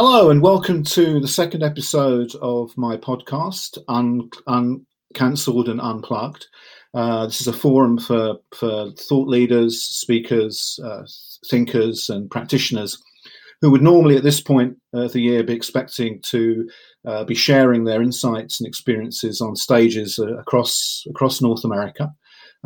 Hello, and welcome to the second episode of my podcast, Un- Uncancelled and Unplugged. Uh, this is a forum for, for thought leaders, speakers, uh, thinkers, and practitioners who would normally at this point of the year be expecting to uh, be sharing their insights and experiences on stages uh, across across North America.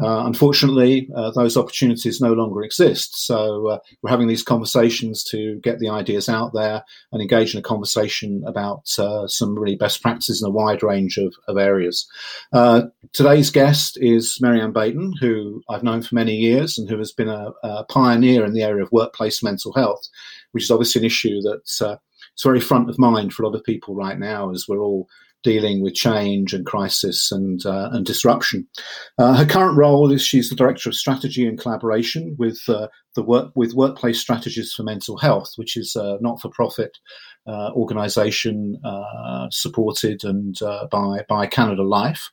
Uh, unfortunately, uh, those opportunities no longer exist. So uh, we're having these conversations to get the ideas out there and engage in a conversation about uh, some really best practices in a wide range of, of areas. Uh, today's guest is Mary-Ann Baynton, who I've known for many years and who has been a, a pioneer in the area of workplace mental health, which is obviously an issue that's uh, it's very front of mind for a lot of people right now as we're all dealing with change and crisis and uh, and disruption. Uh, her current role is she's the director of strategy and collaboration with uh, the work with Workplace Strategies for Mental Health, which is a not-for-profit uh, organisation uh, supported and uh, by by Canada Life.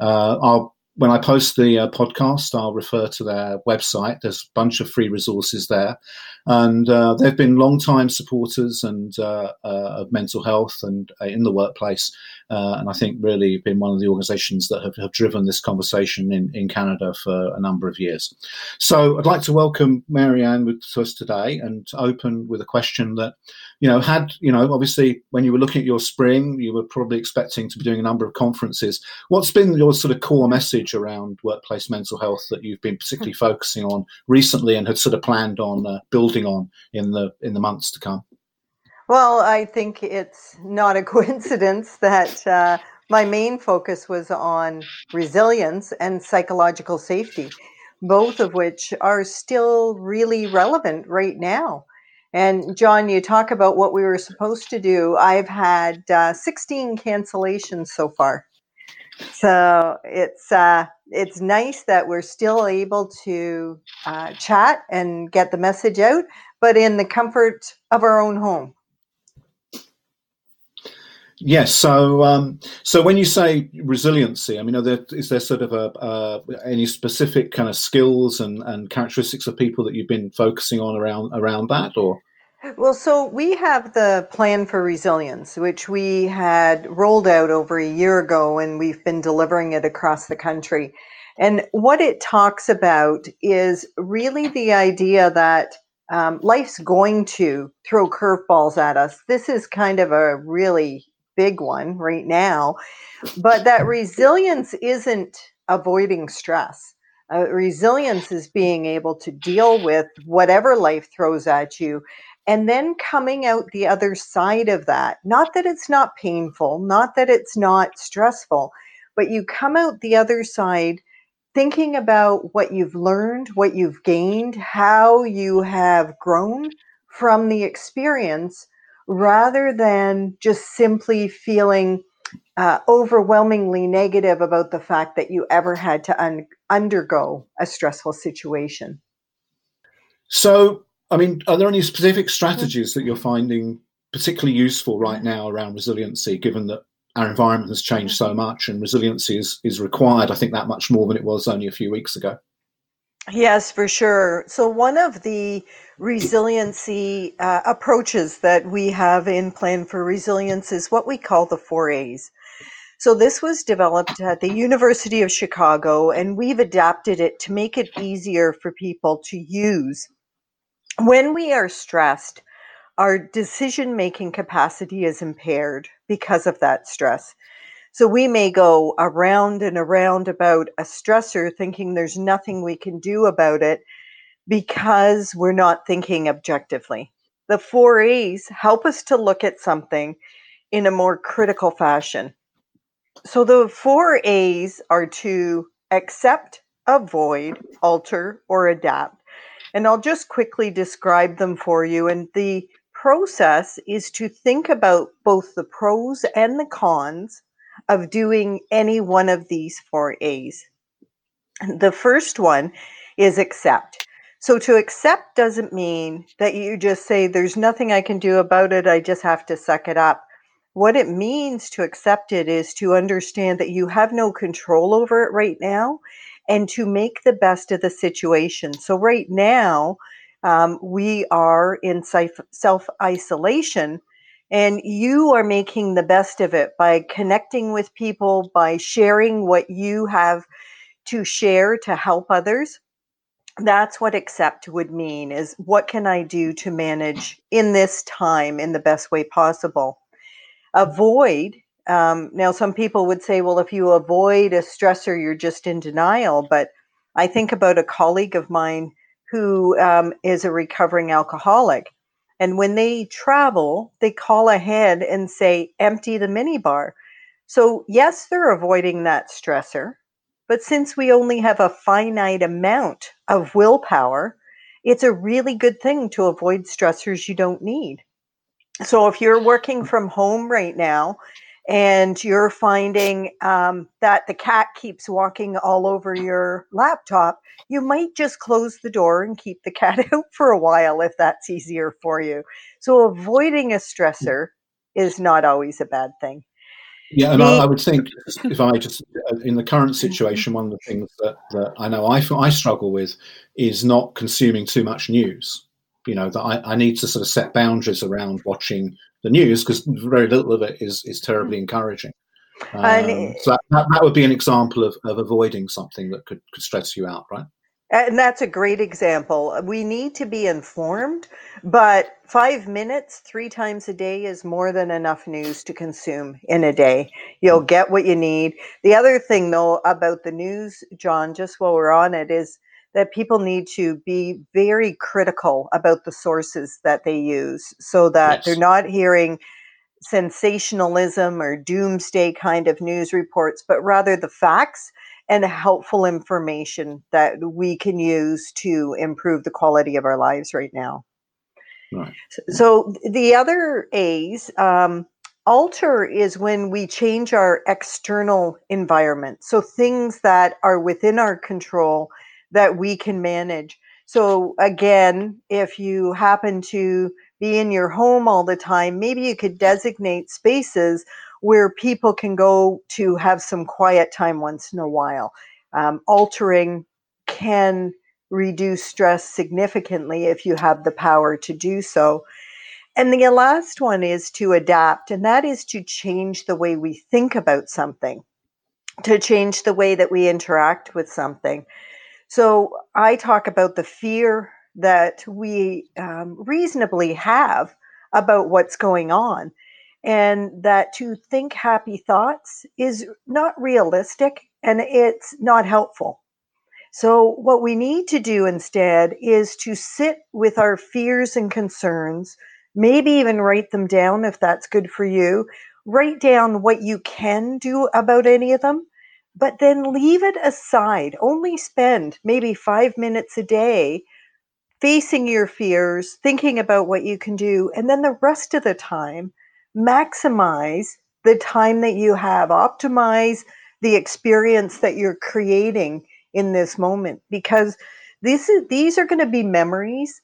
our when I post the uh, podcast, I'll refer to their website. There's a bunch of free resources there, and uh, they've been long-time supporters and uh, uh of mental health and uh, in the workplace. Uh, and I think really been one of the organisations that have, have, driven this conversation in, in Canada for a number of years. So I'd like to welcome Mary-Ann with us today and open with a question that you know, had, you know, obviously when you were looking at your spring, you were probably expecting to be doing a number of conferences. What's been your sort of core message around workplace mental health that you've been particularly focusing on recently and had sort of planned on uh, building on in the in the months to come? Well, I think it's not a coincidence that uh, my main focus was on resilience and psychological safety, both of which are still really relevant right now. And John, you talk about what we were supposed to do. I've had uh, 16 cancellations so far. So it's uh, it's nice that we're still able to uh, chat and get the message out, but in the comfort of our own home. Yes. So, um, so when you say resiliency, I mean, are there, is there sort of a uh, any specific kind of skills and, and characteristics of people that you've been focusing on around around that, or? Well, so we have the plan for resilience, which we had rolled out over a year ago, and we've been delivering it across the country. And what it talks about is really the idea that um, life's going to throw curveballs at us. This is kind of a really big one right now. But that resilience isn't avoiding stress. Uh, resilience is being able to deal with whatever life throws at you and then coming out the other side of that. Not that it's not painful, not that it's not stressful, but you come out the other side thinking about what you've learned, what you've gained, how you have grown from the experience rather than just simply feeling uh, overwhelmingly negative about the fact that you ever had to un- undergo a stressful situation. So, I mean, are there any specific strategies that you're finding particularly useful right now around resiliency, given that our environment has changed so much and resiliency is, is required, I think, that much more than it was only a few weeks ago? Yes, for sure. So, one of the resiliency uh, approaches that we have in Plan for Resilience is what we call the four A's. So, this was developed at the University of Chicago, and we've adapted it to make it easier for people to use. When we are stressed, our decision making capacity is impaired because of that stress. So we may go around and around about a stressor thinking there's nothing we can do about it because we're not thinking objectively. The four A's help us to look at something in a more critical fashion. So the four A's are to accept, avoid, alter, or adapt. And I'll just quickly describe them for you. And the process is to think about both the pros and the cons of doing any one of these four A's. The first one is accept. So to accept doesn't mean that you just say, there's nothing I can do about it. I just have to suck it up. What it means to accept it is to understand that you have no control over it right now and to make the best of the situation. So, right now, um, we are in self isolation And you are making the best of it by connecting with people, by sharing what you have to share to help others. That's what accept would mean is what can I do to manage in this time in the best way possible? Avoid um, now, some people would say, well, if you avoid a stressor, you're just in denial. But I think about a colleague of mine who um, is a recovering alcoholic. And when they travel, they call ahead and say, empty the minibar. So, yes, they're avoiding that stressor. But since we only have a finite amount of willpower, it's a really good thing to avoid stressors you don't need. So, if you're working from home right now and you're finding um, that the cat keeps walking all over your laptop, you might just close the door and keep the cat out for a while if that's easier for you. So, avoiding a stressor is not always a bad thing. Yeah, and I, I, would think if I just uh, in the current situation, one of the things that, that I know I, I struggle with is not consuming too much news. You know that I, I need to sort of set boundaries around watching the news because very little of it is is terribly mm. encouraging. Um, so that, that would be an example of, of avoiding something that could, could stress you out, right? And that's a great example. We need to be informed, but five minutes, three times a day is more than enough news to consume in a day. You'll get what you need. The other thing, though, about the news, John, just while we're on it, is that people need to be very critical about the sources that they use so that yes. they're not hearing sensationalism or doomsday kind of news reports, but rather the facts and helpful information that we can use to improve the quality of our lives right now. Right. So, the other A's, um, alter is when we change our external environment. So things that are within our control that we can manage. So again, if you happen to be in your home all the time, maybe you could designate spaces where people can go to have some quiet time once in a while. Um, altering can reduce stress significantly if you have the power to do so. And the last one is to adapt, and that is to change the way we think about something, to change the way that we interact with something. So I talk about the fear that we um, reasonably have about what's going on, and that to think happy thoughts is not realistic and it's not helpful. So, what we need to do instead is to sit with our fears and concerns, maybe even write them down if that's good for you. Write down what you can do about any of them but then leave it aside. Only spend maybe five minutes a day facing your fears, thinking about what you can do, and then the rest of the time, maximize the time that you have, optimize the experience that you're creating in this moment because this is, these are going to be memories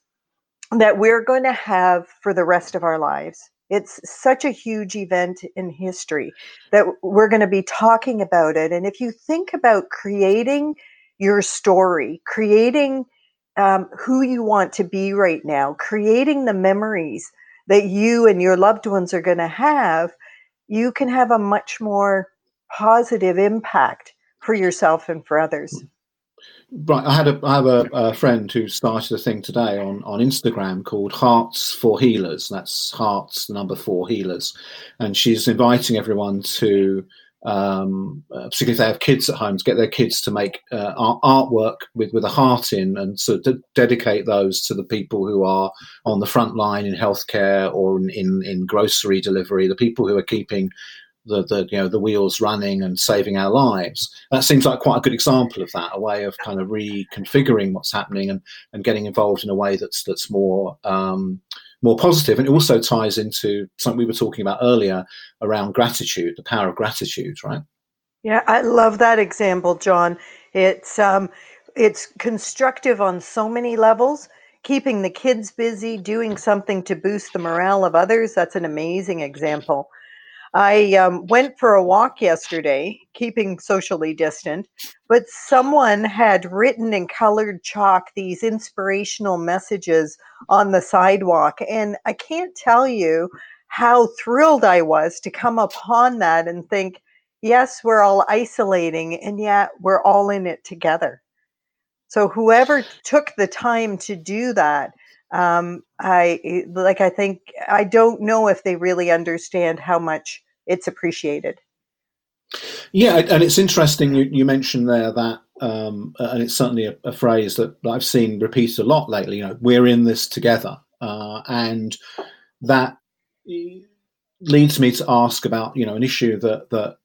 that we're going to have for the rest of our lives. It's such a huge event in history that we're going to be talking about it. And if you think about creating your story, creating um, who you want to be right now, creating the memories that you and your loved ones are going to have, you can have a much more positive impact for yourself and for others. Right, I had a I have a, a, friend who started a thing today on on Instagram called Hearts for Healers. That's Hearts, number four healers, and she's inviting everyone to, um, uh, particularly if they have kids at home, to get their kids to make uh, art, artwork with with a heart in, and to dedicate those to the people who are on the front line in healthcare or in, in in grocery delivery, the people who are keeping the, the you know the wheels running and saving our lives. That seems like quite a good example of that, a way of kind of reconfiguring what's happening and, and getting involved in a way that's that's more um, more positive. And it also ties into something we were talking about earlier around gratitude, the power of gratitude, right? Yeah, I love that example, John. It's um, it's constructive on so many levels. Keeping the kids busy, doing something to boost the morale of others. That's an amazing example. I um, went for a walk yesterday, keeping socially distant, but someone had written in colored chalk these inspirational messages on the sidewalk. And I can't tell you how thrilled I was to come upon that and think, yes, we're all isolating, and yet we're all in it together. So whoever took the time to do that, um, I like. I think I don't know if they really understand how much it's appreciated. Yeah, and it's interesting you, you mentioned there that, um, and it's certainly a, a, phrase that I've seen repeated a lot lately. You know, we're in this together, uh, and that leads me to ask about you know an issue that that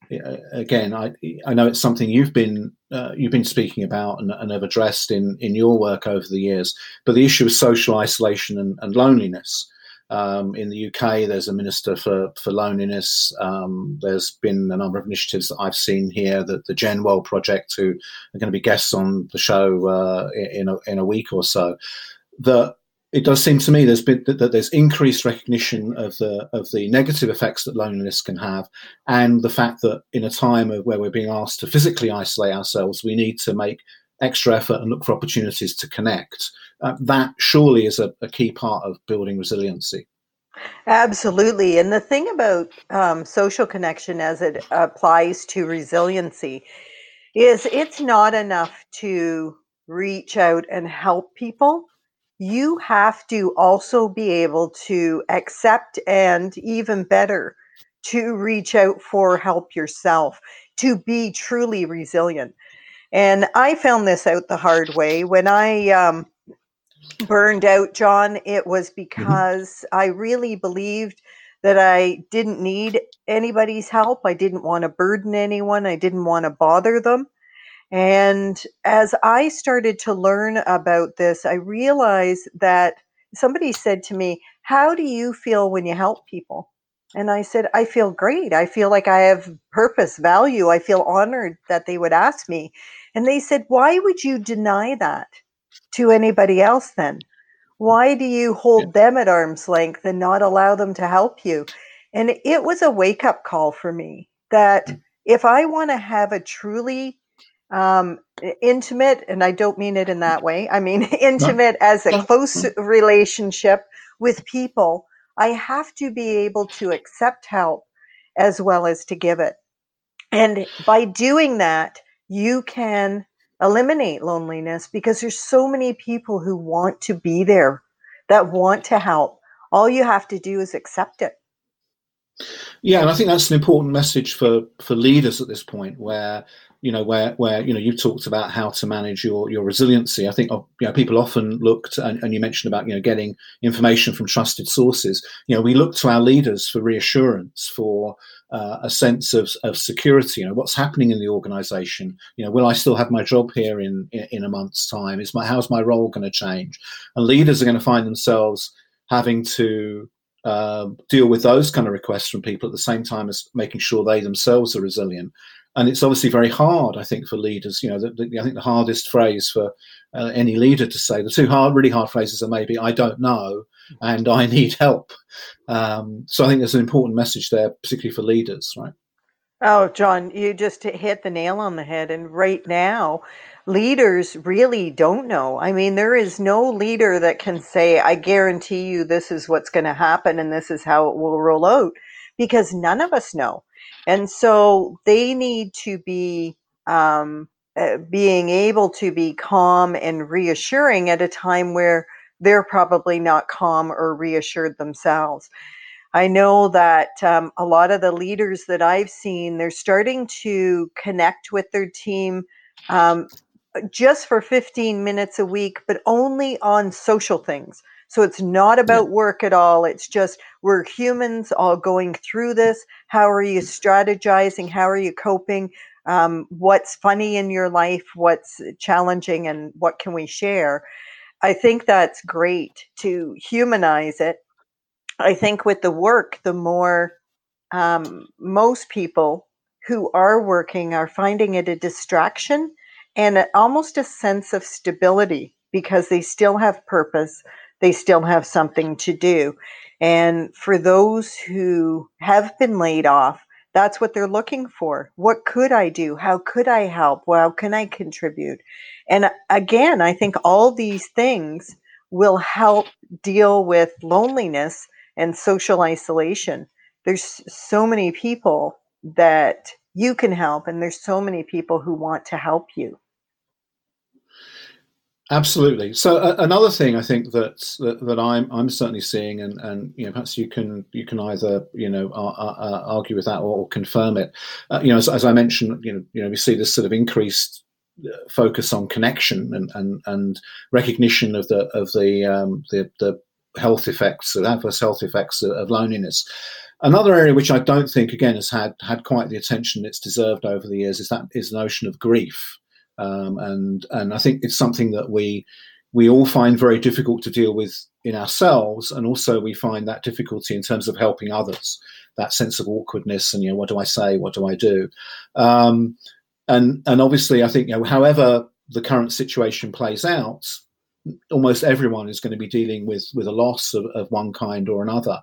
again I I know it's something you've been uh, you've been speaking about and, and, have addressed in in your work over the years, but the issue of social isolation and, and loneliness. Um, in the UK, there's a minister for for loneliness. Um, there's been a number of initiatives that I've seen here. That the Genwell Project, who are going to be guests on the show uh, in a, in a week or so, that it does seem to me there's been that there's increased recognition of the of the negative effects that loneliness can have, and the fact that in a time of where we're being asked to physically isolate ourselves, we need to make extra effort and look for opportunities to connect. Uh, that surely is a, a, key part of building resiliency. Absolutely, and the thing about um, social connection as it applies to resiliency is it's not enough to reach out and help people you have to also be able to accept and even better to reach out for help yourself to be truly resilient. And i found this out the hard way. When i um, burned out john it was mm-hmm. because i really believed that i didn't need anybody's help. I didn't want to burden anyone. I didn't want to bother them and as I started to learn about this, I realized that somebody said to me, How do you feel when you help people? And I said, I feel great. I feel like I have purpose, value. I feel honored that they would ask me. And they said, Why would you deny that to anybody else then? Why do you hold them at arm's length and not allow them to help you? And it was a wake up call for me that mm. if I want to have a truly um, intimate, and I don't mean it in that way. I mean intimate as a close relationship with people. I have to be able to accept help as well as to give it. And by doing that, you can eliminate loneliness because there's so many people who want to be there, that want to help. All you have to do is accept it. Yeah, and I think that's an important message for for leaders at this point, where you know where where you know you talked about how to manage your your resiliency. I think oh, you know people often looked and, and you mentioned about you know getting information from trusted sources. You know we look to our leaders for reassurance for uh, a sense of, of security. You know what's happening in the organization? You know will i still have my job here in in, a month's time? Is my how's my role going to change? And leaders are going to find themselves having to uh, deal with those kind of requests from people at the same time as making sure they themselves are resilient and it's obviously very hard, I think, for leaders. You know, the, the, I think the hardest phrase for uh, any leader to say, the two hard, really hard phrases are maybe "I don't know" and "I need help." Um, so I think there's an important message there, particularly for leaders, right? Oh, John, you just hit the nail on the head. And right now, leaders really don't know. I mean, there is no leader that can say, I guarantee you this is what's going to happen and this is how it will roll out because none of us know. And so they need to be um, uh, being able to be calm and reassuring at a time where they're probably not calm or reassured themselves. I know that um, a lot of the leaders that I've seen, they're starting to connect with their team um, just for 15 minutes a week, but only on social things. So it's not about yeah. work at all. It's just we're humans all going through this. How are you strategizing? How are you coping? Um, what's funny in your life? What's challenging? And what can we share? I think that's great to humanize it. I think with the work, the more um, most people who are working are finding it a distraction and almost a sense of stability because they still have purpose they still have something to do. And for those who have been laid off, that's what they're looking for. What could I do? How could I help? Well, how can I contribute? And uh, again, I think all these things will help deal with loneliness and social isolation. There's so many people that you can help, and there's so many people who want to help you. Absolutely. So uh, another thing I think that, that, that I'm I'm certainly seeing, and and you know perhaps you can you can either you know argue with that or, or confirm it. Uh, you know, as, as, I mentioned, you know you know we see this sort of increased uh, focus on connection and and, and recognition of the of the um, the, the health effects, the adverse health effects of, of loneliness. Another area which I don't think again has had had quite the attention it's deserved over the years is that is the notion of grief um, and and I think it's something that we we all find very difficult to deal with in ourselves, and also we find that difficulty in terms of helping others. That sense of awkwardness, and you know, what do I say? What do I do? Um, and and obviously, I think you know, however the current situation plays out, almost everyone is going to be dealing with with a loss of, of one kind or another.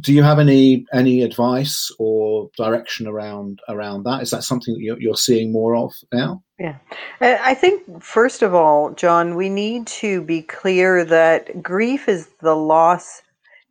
Do you have any any advice or direction around around that? Is that something that you're, you're seeing more of now? Yeah, I think first of all, John, we need to be clear that grief is the loss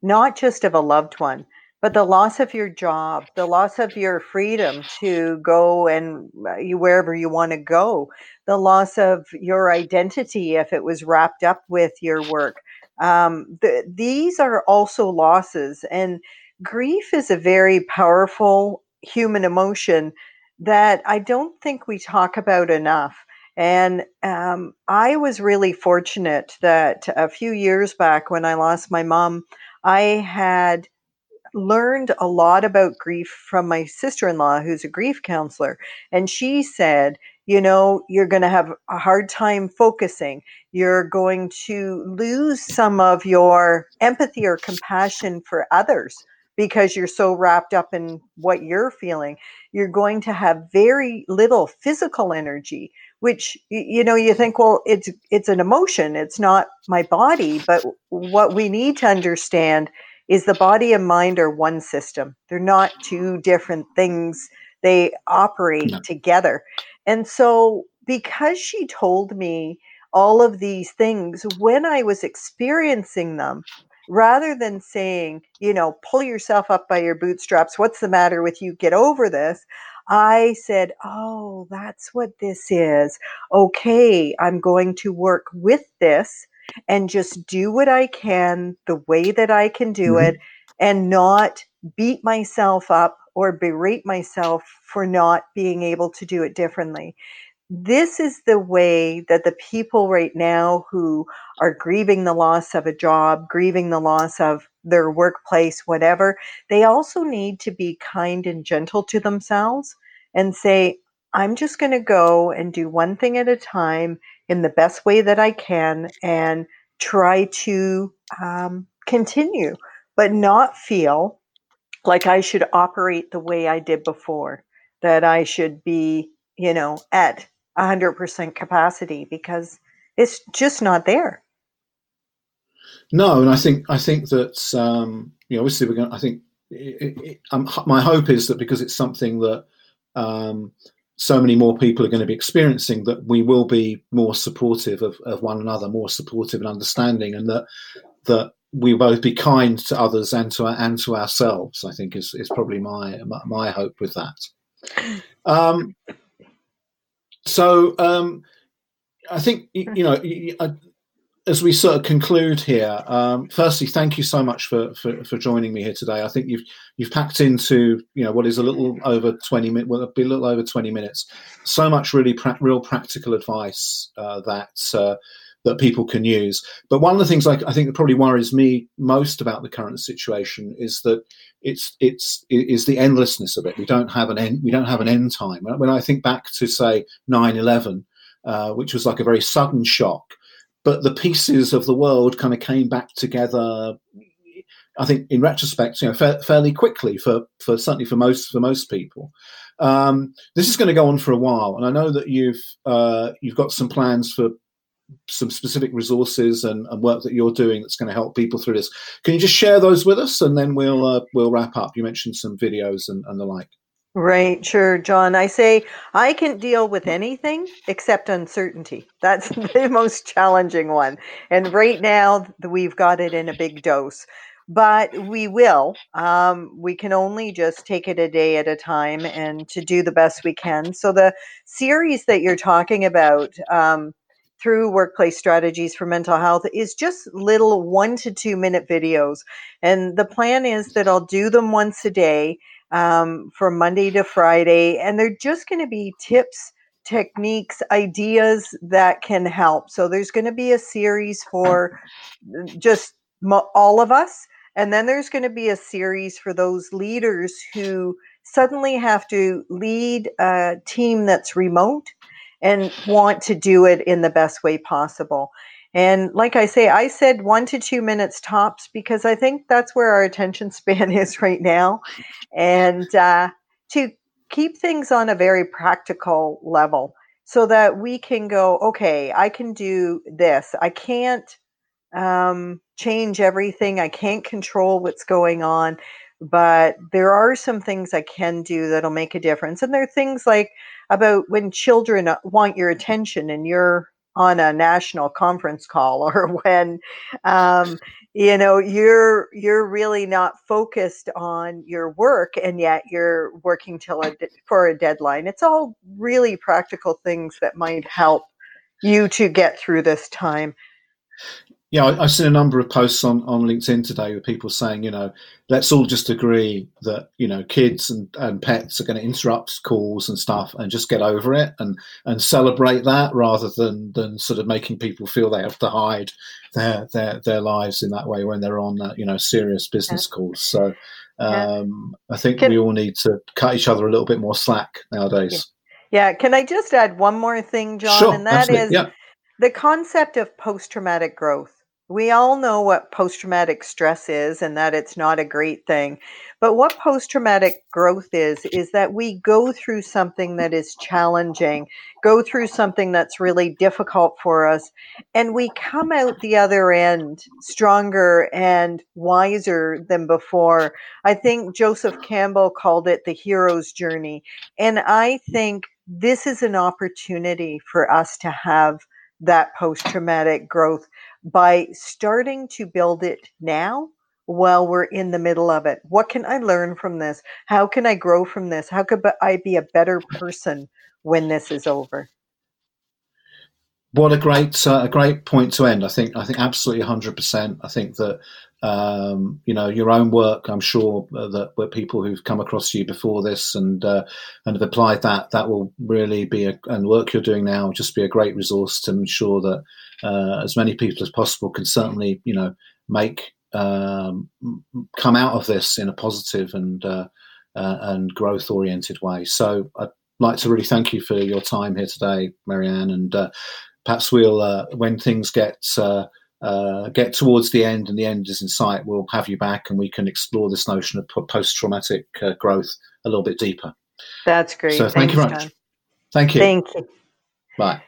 not just of a loved one, but the loss of your job, the loss of your freedom to go and uh, you wherever you want to go, the loss of your identity if it was wrapped up with your work. Um, the, these are also losses, and grief is a very powerful human emotion that I don't think we talk about enough. And um, I was really fortunate that a few years back when I lost my mom, I had learned a lot about grief from my sister in law, who's a grief counselor. And she said, you know, you're going to have a hard time focusing. You're going to lose some of your empathy or compassion for others because you're so wrapped up in what you're feeling. You're going to have very little physical energy, which you know you think well it's it's an emotion, it's not my body, but what we need to understand is the body and mind are one system. They're not two different things. They operate no. together. And so, because she told me all of these things when I was experiencing them, rather than saying, you know, pull yourself up by your bootstraps, what's the matter with you? Get over this. I said, oh, that's what this is. Okay, I'm going to work with this and just do what I can the way that I can do mm-hmm. it and not beat myself up or berate myself for not being able to do it differently. This is the way that the people right now who are grieving the loss of a job, grieving the loss of their workplace, whatever, they also need to be kind and gentle to themselves and say, I'm just going to go and do one thing at a time in the best way that I can and try to um, continue, but not feel like I should operate the way I did before, that I should be, you know, at 100% capacity because it's just not there. No, and I think I think that um, you know obviously we're going. I think it, it, um, my hope is that because it's something that um, so many more people are going to be experiencing that we will be more supportive of, of one another, more supportive and understanding, and that that we both be kind to others and to and to ourselves. I think is is probably my my hope with that. Um, so um, I think you know as we sort of conclude here, um, firstly, thank you so much for, for, for joining me here today. I think you've you've packed into you know what is a little over twenty minutes, well, be a little over twenty minutes. So much really pra- real practical advice uh, that uh, that people can use. But one of the things I, I think that probably worries me most about the current situation is that it's it's is the endlessness of it. We don't have an end. We don't have an end time. When I think back to say 9-11, uh, which was like a very sudden shock but the pieces of the world kind of came back together. I think, in retrospect, you know, fa- fairly quickly for, for certainly for most for most people. Um, this is going to go on for a while, and I know that you've uh, you've got some plans for some specific resources and, and, work that you're doing that's going to help people through this. Can you just share those with us, and then we'll uh, we'll wrap up? You mentioned some videos and, and the like. Right, sure, John. I say I can deal with anything except uncertainty. That's the most challenging one. And right now, we've got it in a big dose. but we will. Um, we can only just take it a day at a time and to do the best we can. So, the series that you're talking about um, through workplace strategies for mental health is just little one to two minute videos. And the plan is that I'll do them once a day um, from Monday to Friday, and they're just going to be tips techniques, ideas that can help. So there's going to be a series for just all of us. And then there's going to be a series for those leaders who suddenly have to lead a team that's remote and want to do it in the best way possible. And like I say, I said one to two minutes tops because I think that's where our attention span is right now. And uh, to keep things on a very practical level so that we can go, okay, I can do this. I can't um, change everything, I can't control what's going on, but there are some things I can do that'll make a difference. And there are things like about when children uh, want your attention and you're on a national conference call or when um, you know you're you're really not focused on your work and yet you're working till a for a deadline. It's all really practical things that might help you to get through this time yeah, I, have seen a number of posts on, on LinkedIn today with people saying, you know, let's all just agree that, you know, kids and, and pets are going to interrupt calls and stuff and just get over it and, and celebrate that rather than, than sort of making people feel they have to hide their, their, their lives in that way when they're on, uh, you know, serious business yeah. calls. So um, yeah. I think Can, we all need to cut each other a little bit more slack nowadays. Yeah. yeah. Can I just add one more thing, John? Sure, and that absolutely. is the concept of post traumatic growth we all know what post traumatic stress is and that it's not a great thing. But what post traumatic growth is, is that we go through something that is challenging, go through something that's really difficult for us, and we come out the other end stronger and wiser than before. I think Joseph Campbell called it the hero's journey. And I think this is an opportunity for us to have that post traumatic growth by starting to build it now while we're in the middle of it. What can I learn from this? How can I grow from this? How could I be a better person when this is over? What a great uh, a great point to end. I think I think absolutely 100%. I think that um, you know your own work. I'm sure uh, that were people who've come across you before this and uh, and have applied that. That will really be a and work you're doing now just be a great resource to ensure that uh, as many people as possible can certainly, you know, make um, come out of this in a positive and uh, uh, and growth oriented way. So I'd like to really thank you for your time here today, Marianne, and uh, perhaps we'll uh, when things get uh, get towards the end and the end is in sight, we'll have you back and we can explore this notion of post traumatic growth a little bit deeper. That's great. So thank Thanks, you very much. Thank you. Thank you. Bye.